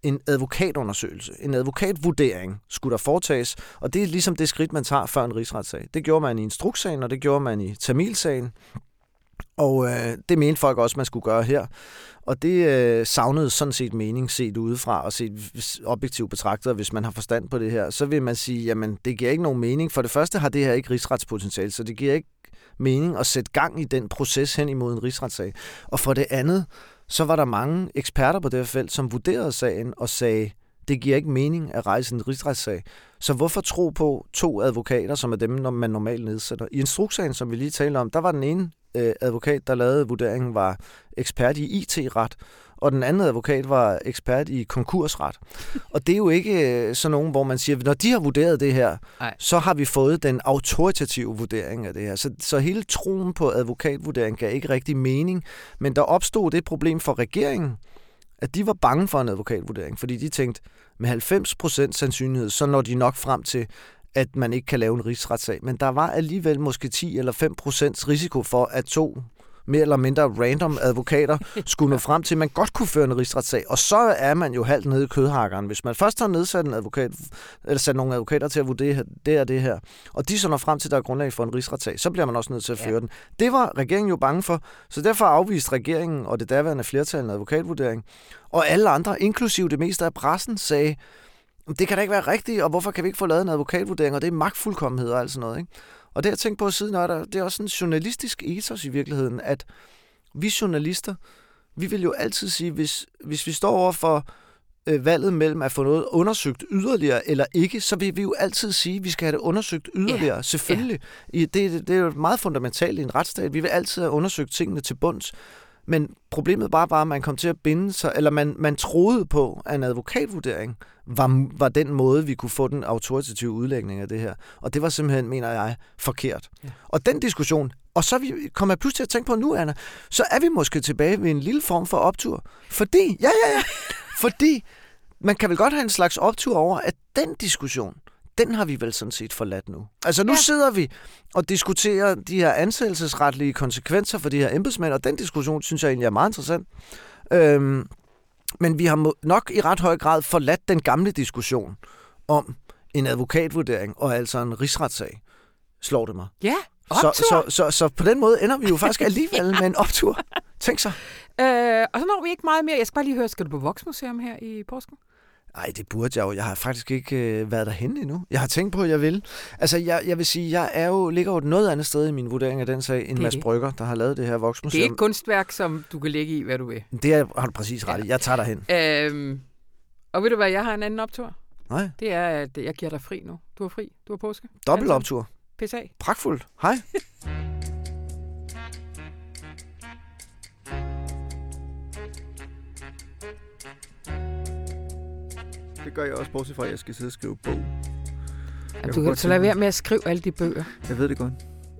Speaker 3: en advokatundersøgelse, en advokatvurdering skulle der foretages, og det er ligesom det skridt, man tager før en rigsretssag. Det gjorde man i instrukssagen, og det gjorde man i Tamilsagen, og øh, det mente folk også, man skulle gøre her. Og det øh, savnede sådan set mening set udefra og set objektivt betragtet, hvis man har forstand på det her, så vil man sige, jamen det giver ikke nogen mening. For det første har det her ikke rigsretspotentiale, så det giver ikke mening at sætte gang i den proces hen imod en rigsretssag. Og for det andet, så var der mange eksperter på det her felt, som vurderede sagen og sagde, det giver ikke mening at rejse en rigsretssag. Så hvorfor tro på to advokater, som er dem, når man normalt nedsætter? I instrukssagen, som vi lige talte om, der var den ene øh, advokat, der lavede vurderingen, var ekspert i IT-ret, og den anden advokat var ekspert i konkursret. [laughs] Og det er jo ikke øh, sådan nogen, hvor man siger, når de har vurderet det her, Ej. så har vi fået den autoritative vurdering af det her. Så, så hele troen på advokatvurdering gav ikke rigtig mening, men der opstod det problem for regeringen, at de var bange for en advokatvurdering, fordi de tænkte, med 90% sandsynlighed, så når de nok frem til, at man ikke kan lave en rigsretssag. Men der var alligevel måske 10 eller 5 procents risiko for, at to mere eller mindre random advokater [laughs] skulle nå frem til, at man godt kunne føre en rigsretssag. Og så er man jo halvt nede i kødhakkeren. Hvis man først har nedsat en advokat, eller sat nogle advokater til at vurdere det og det her, og de så når frem til, at der er grundlag for en rigsretssag, så bliver man også nødt til at føre ja. den. Det var regeringen jo bange for, så derfor afviste regeringen og det daværende flertal en advokatvurdering. Og alle andre, inklusive det meste af pressen, sagde, det kan da ikke være rigtigt, og hvorfor kan vi ikke få lavet en advokatvurdering, og det er magtfuldkommenhed og alt sådan noget. Ikke? Og det jeg tænkt på siden, er der, det er også en journalistisk ethos i virkeligheden, at vi journalister, vi vil jo altid sige, hvis, hvis vi står over for øh, valget mellem at få noget undersøgt yderligere eller ikke, så vil vi jo altid sige, at vi skal have det undersøgt yderligere, ja. selvfølgelig. Ja. Det, det er jo meget fundamentalt i en retsstat. Vi vil altid have undersøgt tingene til bunds. Men problemet var bare, at man kom til at binde sig, eller man, man troede på, at en advokatvurdering var, var den måde, vi kunne få den autoritative udlægning af det her. Og det var simpelthen, mener jeg, forkert. Ja. Og den diskussion, og så vi, kommer jeg pludselig til at tænke på nu, Anna, så er vi måske tilbage ved en lille form for optur. Fordi, ja, ja, ja, [laughs] fordi man kan vel godt have en slags optur over, at den diskussion, den har vi vel sådan set forladt nu. Altså nu ja. sidder vi og diskuterer de her ansættelsesretlige konsekvenser for de her embedsmænd, og den diskussion synes jeg egentlig er meget interessant. Øhm, men vi har nok i ret høj grad forladt den gamle diskussion om en advokatvurdering og altså en rigsretssag, slår det mig.
Speaker 1: Ja, optur.
Speaker 3: Så, så, så, så på den måde ender vi jo faktisk [laughs] alligevel med en optur. Tænk så.
Speaker 1: Øh, og så når vi ikke meget mere. Jeg skal bare lige høre, skal du på Voksmuseum her i påsken?
Speaker 3: Nej, det burde jeg jo. Jeg har faktisk ikke øh, været derhen endnu. Jeg har tænkt på, at jeg vil. Altså, jeg, jeg vil sige, jeg er jo, ligger jo noget andet sted i min vurdering af den sag, end Mads Brygger, der har lavet det her voksmuseum.
Speaker 1: Det er et kunstværk, som du kan lægge i, hvad du vil.
Speaker 3: Det er, har du præcis ret i. Jeg tager dig hen.
Speaker 1: Øhm, og ved du hvad, jeg har en anden optur.
Speaker 3: Nej.
Speaker 1: Det er, at jeg giver dig fri nu. Du har fri. Du har påske.
Speaker 3: Dobbelt optur.
Speaker 1: PSA.
Speaker 3: Pragtfuldt. Hej. [laughs]
Speaker 5: Det gør jeg også, bortset fra, at jeg skal sidde og skrive bog.
Speaker 1: Ja, du kan så lade være med at skrive alle de bøger.
Speaker 5: Jeg ved det godt.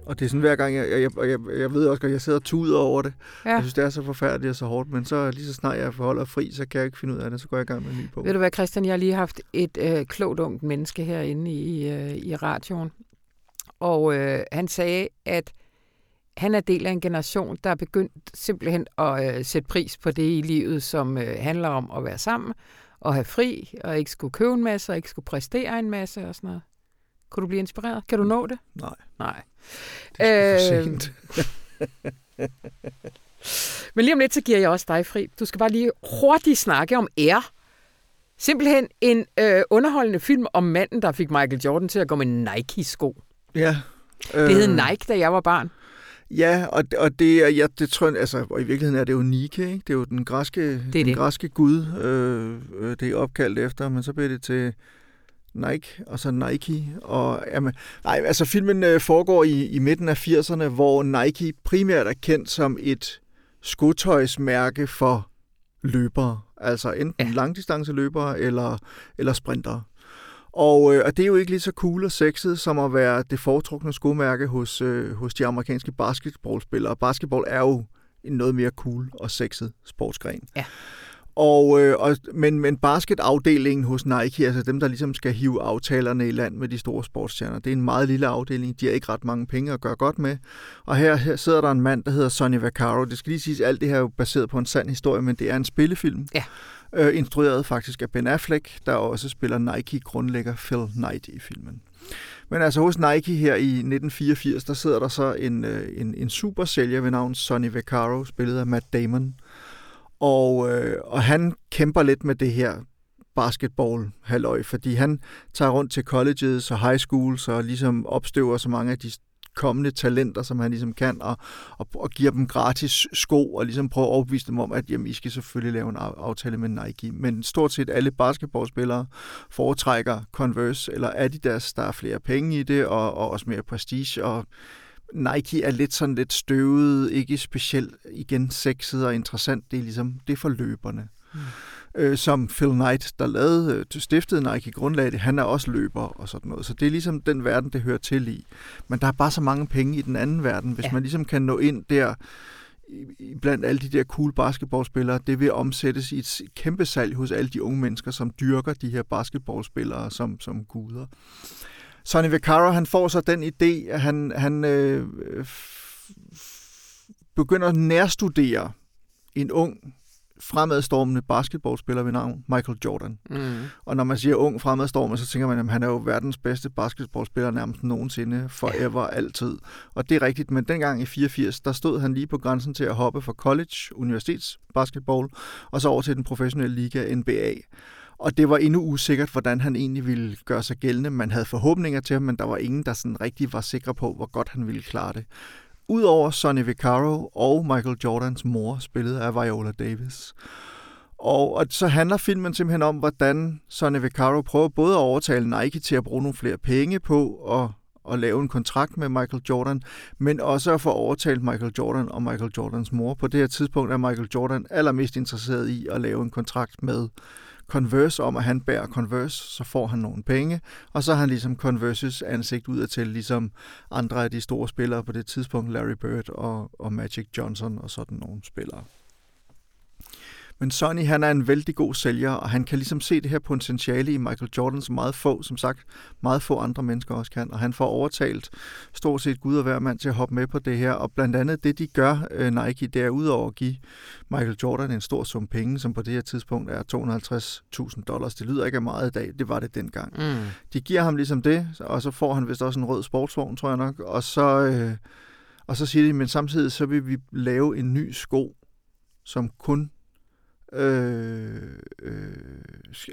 Speaker 5: Og det er sådan hver gang, jeg, jeg, jeg, jeg ved også at jeg sidder og tuder over det. Ja. Jeg synes, det er så forfærdeligt og så hårdt, men så lige så snart jeg forholder fri, så kan jeg ikke finde ud af det, så går jeg i gang med en ny bog.
Speaker 1: Ved du hvad, Christian, jeg har lige haft et øh, klogt ungt menneske herinde i, øh, i radioen, og øh, han sagde, at han er del af en generation, der er begyndt simpelthen at øh, sætte pris på det i livet, som øh, handler om at være sammen, og have fri, og ikke skulle købe en masse, og ikke skulle præstere en masse og sådan noget. Kunne du blive inspireret? Kan du nå det?
Speaker 5: Nej.
Speaker 1: Nej.
Speaker 5: Det er for sent. [laughs]
Speaker 1: Men lige om lidt, så giver jeg også dig fri. Du skal bare lige hurtigt snakke om Air. Simpelthen en øh, underholdende film om manden, der fik Michael Jordan til at gå med Nike-sko.
Speaker 5: Ja.
Speaker 1: Øh... Det hed øh. Nike, da jeg var barn.
Speaker 5: Ja, og, og det, er, ja, det tror jeg, altså, og i virkeligheden er det jo Nike, ikke? Det er jo den græske, det den det. græske gud, øh, øh, det er opkaldt efter, men så bliver det til Nike, og så Nike. Og, jamen, nej, altså filmen øh, foregår i, i midten af 80'erne, hvor Nike primært er kendt som et skotøjsmærke for løbere. Altså enten ja. langdistanceløbere eller, eller sprintere. Og, øh, og det er jo ikke lige så cool og sexet som at være det foretrukne skomærke hos, øh, hos de amerikanske basketballspillere. Basketball er jo en noget mere cool og sexet sportsgren.
Speaker 1: Ja.
Speaker 5: Og, øh, og, men, men basketafdelingen hos Nike, altså dem, der ligesom skal hive aftalerne i land med de store sportsstjerner, det er en meget lille afdeling. De har ikke ret mange penge at gøre godt med. Og her, her sidder der en mand, der hedder Sonny Vaccaro. Det skal lige siges, at alt det her er jo baseret på en sand historie, men det er en spillefilm.
Speaker 1: Ja.
Speaker 5: Øh, instrueret faktisk af Ben Affleck, der også spiller Nike-grundlægger Phil Knight i filmen. Men altså hos Nike her i 1984, der sidder der så en, øh, en, en supersælger ved navn Sonny Vaccaro, spillet af Matt Damon, og, øh, og han kæmper lidt med det her basketball halløj, fordi han tager rundt til colleges og high schools og ligesom opstøver så mange af de kommende talenter, som han ligesom kan, og, og, og giver dem gratis sko, og ligesom prøver at overbevise dem om, at jamen, I skal selvfølgelig lave en aftale med Nike. Men stort set alle basketballspillere foretrækker Converse eller Adidas, der er flere penge i det, og, og også mere prestige, og Nike er lidt sådan lidt støvet, ikke specielt igen sexet og interessant. Det er ligesom, det er for løberne. Mm. Øh, som Phil Knight, der lavede, øh, stiftede Nike grundlag det, han er også løber og sådan noget. Så det er ligesom den verden, det hører til i. Men der er bare så mange penge i den anden verden. Hvis ja. man ligesom kan nå ind der, blandt alle de der cool basketballspillere, det vil omsættes i et kæmpe salg hos alle de unge mennesker, som dyrker de her basketballspillere som, som guder. Sonny Vaccaro, han får så den idé, at han, han øh, begynder at nærstudere en ung fremadstormende basketballspiller ved navn Michael Jordan. Mm. Og når man siger ung fremadstormende, så tænker man, at han er jo verdens bedste basketballspiller nærmest nogensinde, forever, ja. altid. Og det er rigtigt, men dengang i 84, der stod han lige på grænsen til at hoppe fra college, universitets basketball, og så over til den professionelle liga NBA. Og det var endnu usikkert, hvordan han egentlig ville gøre sig gældende. Man havde forhåbninger til ham, men der var ingen, der sådan rigtig var sikre på, hvor godt han ville klare det. Udover Sonny Vaccaro og Michael Jordans mor, spillet af Viola Davis. Og, og så handler filmen simpelthen om, hvordan Sonny Vaccaro prøver både at overtale Nike til at bruge nogle flere penge på at at lave en kontrakt med Michael Jordan, men også at få overtalt Michael Jordan og Michael Jordans mor. På det her tidspunkt er Michael Jordan allermest interesseret i at lave en kontrakt med Converse om, at han bærer Converse, så får han nogle penge, og så har han ligesom Converses ansigt ud til, ligesom andre af de store spillere på det tidspunkt, Larry Bird og, og Magic Johnson og sådan nogle spillere. Men Sonny, han er en vældig god sælger, og han kan ligesom se det her potentiale i Michael Jordan, som meget få, som sagt, meget få andre mennesker også kan. Og han får overtalt stort set Gud og hver mand til at hoppe med på det her. Og blandt andet det, de gør, øh, Nike, det er udover at give Michael Jordan en stor sum penge, som på det her tidspunkt er 250.000 dollars. Det lyder ikke af meget i dag, det var det dengang. Mm. De giver ham ligesom det, og så får han vist også en rød sportsvogn, tror jeg nok. Og så, øh, og så siger de, men samtidig så vil vi lave en ny sko, som kun øh, øh,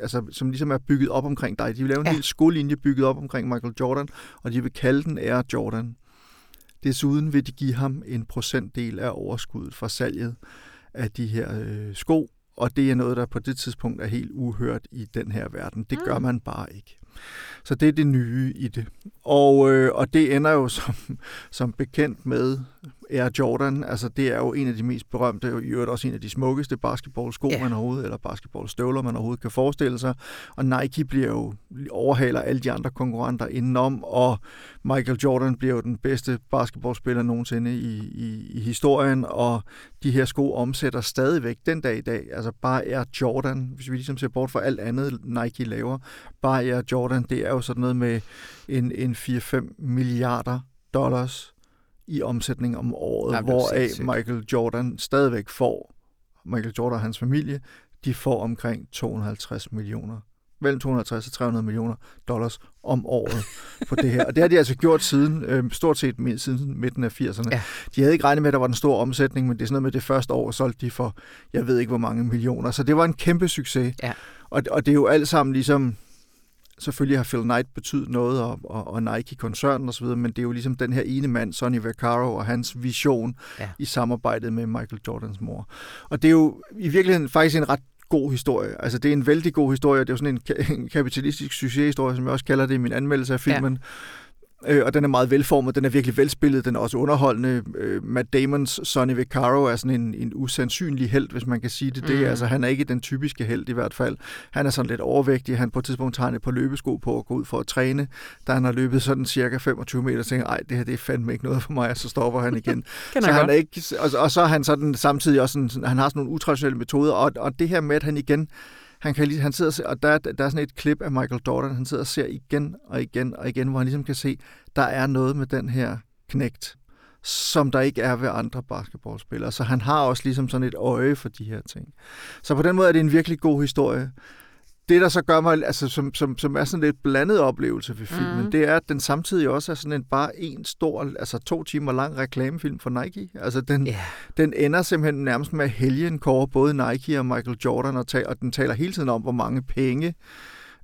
Speaker 5: altså, som ligesom er bygget op omkring dig. De vil lave en ja. hel skolinje bygget op omkring Michael Jordan, og de vil kalde den Air Jordan. Desuden vil de give ham en procentdel af overskuddet fra salget af de her øh, sko, og det er noget, der på det tidspunkt er helt uhørt i den her verden. Det gør mm. man bare ikke. Så det er det nye i det. Og, øh, og det ender jo som, som bekendt med Air Jordan. Altså det er jo en af de mest berømte, og i øvrigt også en af de smukkeste basketballsko, ja. man overhovedet, eller basketballstøvler, man overhovedet kan forestille sig. Og Nike bliver jo overhaler alle de andre konkurrenter indenom, og Michael Jordan bliver jo den bedste basketballspiller nogensinde i, i, i historien, og de her sko omsætter stadigvæk den dag i dag. Altså bare Air Jordan, hvis vi ligesom ser bort fra alt andet Nike laver, bare Air Jordan, det er jo sådan noget med en, en 4-5 milliarder dollars i omsætning om året, ja, hvoraf Michael Jordan stadigvæk får, Michael Jordan og hans familie, de får omkring 250 millioner mellem 250 og 300 millioner dollars om året på det her. Og det har de altså gjort siden, øh, stort set siden midten af 80'erne. Ja. De havde ikke regnet med, at der var en stor omsætning, men det er sådan noget med det første år, solgte de for, jeg ved ikke hvor mange millioner. Så det var en kæmpe succes. Ja. Og, og det er jo alt sammen ligesom, selvfølgelig har Phil Knight betydet noget, og, og, og Nike-koncernen osv., men det er jo ligesom den her ene mand, Sonny Vaccaro, og hans vision ja. i samarbejdet med Michael Jordans mor. Og det er jo i virkeligheden faktisk en ret god historie. Altså, det er en vældig god historie. Det er jo sådan en, en kapitalistisk succeshistorie, som jeg også kalder det i min anmeldelse af filmen. Ja øh, og den er meget velformet, den er virkelig velspillet, den er også underholdende. Øh, Matt Damons Sonny Vaccaro er sådan en, en usandsynlig held, hvis man kan sige det. det. Mm. Altså, han er ikke den typiske held i hvert fald. Han er sådan lidt overvægtig, han på et tidspunkt tager par løbesko på at gå ud for at træne. Da han har løbet sådan cirka 25 meter, tænker ej, det her det er fandme ikke noget for mig, og så stopper han igen. [laughs] så han er ikke, og, og, så er han sådan samtidig også sådan, han har sådan nogle utraditionelle metoder, og, og det her med, at han igen han, kan lige, han sidder og, ser, og der, der er sådan et klip af Michael Jordan, han sidder og ser igen og igen og igen, hvor han ligesom kan se, der er noget med den her knægt, som der ikke er ved andre basketballspillere. Så han har også ligesom sådan et øje for de her ting. Så på den måde er det en virkelig god historie det, der så gør mig, altså, som, som, som er sådan lidt blandet oplevelse ved filmen, mm. det er, at den samtidig også er sådan en bare en stor, altså to timer lang reklamefilm for Nike. Altså, den, yeah. den ender simpelthen nærmest med helgenkår både Nike og Michael Jordan, og, tager, og den taler hele tiden om, hvor mange penge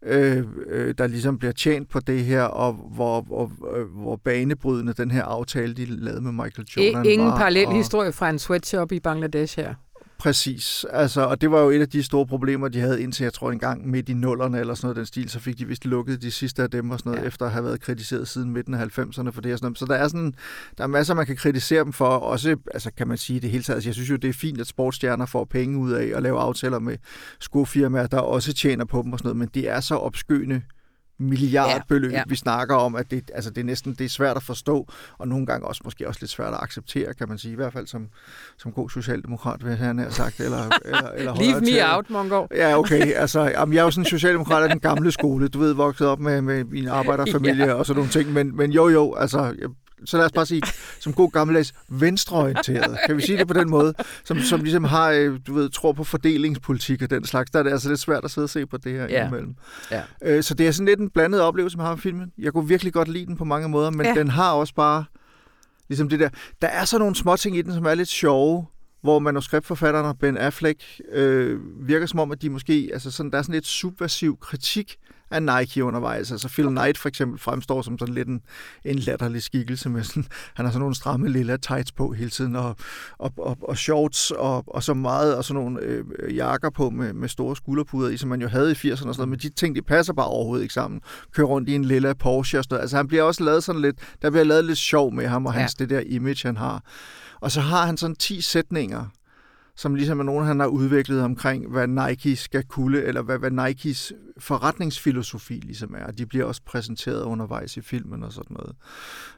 Speaker 5: øh, øh, der ligesom bliver tjent på det her, og hvor, hvor, øh, hvor banebrydende den her aftale, de lavede med Michael Jordan
Speaker 4: Ingen parallel og... historie fra en sweatshop i Bangladesh her.
Speaker 5: Præcis. Altså, og det var jo et af de store problemer, de havde indtil, jeg tror, en gang midt i nullerne eller sådan noget den stil, så fik de vist lukket de sidste af dem og sådan noget, ja. efter at have været kritiseret siden midten af 90'erne for det og sådan noget. Så der er sådan, der er masser, man kan kritisere dem for. Også, altså kan man sige det hele taget. Altså, jeg synes jo, det er fint, at sportsstjerner får penge ud af at lave aftaler med skofirmaer, der også tjener på dem og sådan noget, men det er så opskøende milliardbeløb, ja, ja. vi snakker om, at det, altså det er næsten det er svært at forstå, og nogle gange også måske også lidt svært at acceptere, kan man sige, i hvert fald som, som god socialdemokrat, vil han have sagt. Eller, eller, eller [laughs]
Speaker 4: Leave me out, Mongo.
Speaker 5: Ja, okay. Altså, jamen, jeg er jo sådan en socialdemokrat af den gamle skole, du ved, vokset op med, med min arbejderfamilie [laughs] ja. og sådan nogle ting, men, men jo, jo, altså, jeg, så lad os bare sige, som god gammeldags venstreorienteret, kan vi sige det på den måde, som, som ligesom har, øh, du ved, tror på fordelingspolitik og den slags, der er det altså lidt svært at sidde og se på det her ja. imellem. Ja. Øh, så det er sådan lidt en blandet oplevelse, man har med filmen. Jeg kunne virkelig godt lide den på mange måder, men ja. den har også bare, ligesom det der, der er så nogle små ting i den, som er lidt sjove, hvor manuskriptforfatteren Ben Affleck øh, virker som om, at de måske, altså sådan, der er sådan lidt subversiv kritik af Nike undervejs. Altså Phil Knight for eksempel fremstår som sådan lidt en, en latterlig skikkelse med sådan, han har sådan nogle stramme lille tights på hele tiden, og, og, og, og shorts, og, og så meget, og sådan nogle øh, jakker på med, med store skulderpuder i, som man jo havde i 80'erne og sådan noget, men de ting, de passer bare overhovedet ikke sammen. Kører rundt i en lille Porsche og sådan noget. Altså han bliver også lavet sådan lidt, der bliver lavet lidt sjov med ham og hans, ja. det der image, han har. Og så har han sådan 10 sætninger, som ligesom er nogen, han har udviklet omkring, hvad Nike skal kunne, eller hvad, hvad Nikes forretningsfilosofi ligesom er. De bliver også præsenteret undervejs i filmen og sådan noget.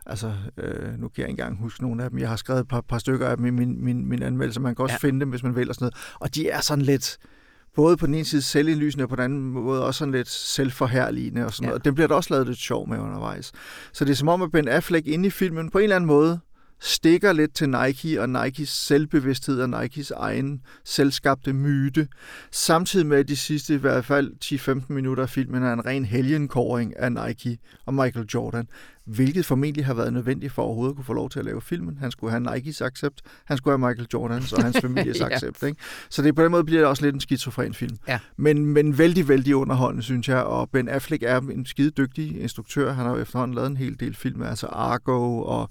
Speaker 5: Altså, øh, nu kan jeg ikke engang huske nogle af dem. Jeg har skrevet et par, par stykker af dem i min, min, min anmeldelse. Man kan også ja. finde dem, hvis man vil og sådan noget. Og de er sådan lidt både på den ene side selvindlysende, og på den anden måde også sådan lidt selvforherligende og sådan ja. noget. Den bliver der også lavet lidt sjov med undervejs. Så det er som om, at Ben Affleck inde i filmen på en eller anden måde stikker lidt til Nike og Nikes selvbevidsthed og Nikes egen selvskabte myte, samtidig med at de sidste i hvert fald 10-15 minutter af filmen er en ren helgenkåring af Nike og Michael Jordan, hvilket formentlig har været nødvendigt for at overhovedet at kunne få lov til at lave filmen. Han skulle have Nikes accept, han skulle have Michael Jordans og hans [laughs] families ja. accept. Ikke? Så det på den måde bliver det også lidt en skizofren film. Ja. Men, men vældig, vældig underholdende, synes jeg. Og Ben Affleck er en skide dygtig instruktør. Han har jo efterhånden lavet en hel del film, altså Argo og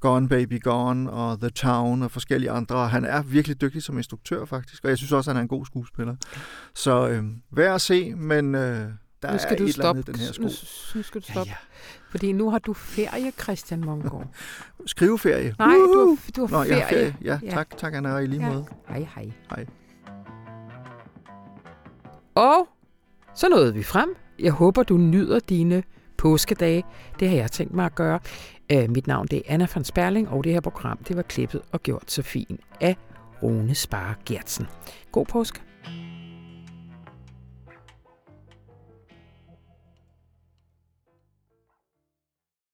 Speaker 5: Gone Baby Gone og The Town og forskellige andre. Han er virkelig dygtig som instruktør faktisk, og jeg synes også, at han er en god skuespiller. Så øh, værd at se, men øh, der
Speaker 4: nu skal
Speaker 5: er
Speaker 4: du
Speaker 5: et
Speaker 4: stoppe.
Speaker 5: eller andet den her sko.
Speaker 4: Nu, nu skal du stoppe. Ja, ja. Fordi nu har du ferie, Christian Mongård. [laughs]
Speaker 5: Skriveferie.
Speaker 4: Nej, du har, du har
Speaker 5: Nå,
Speaker 4: ferie.
Speaker 5: Ja, ferie. Ja, ja, tak, tak Anna, og i lige ja. måde.
Speaker 4: Hej, hej.
Speaker 5: Hej.
Speaker 4: Og så nåede vi frem. Jeg håber, du nyder dine påskedage. Det har jeg tænkt mig at gøre. Uh, mit navn det er Anna von Sperling, og det her program det var klippet og gjort så fint af Rune Spare Gertsen. God påske.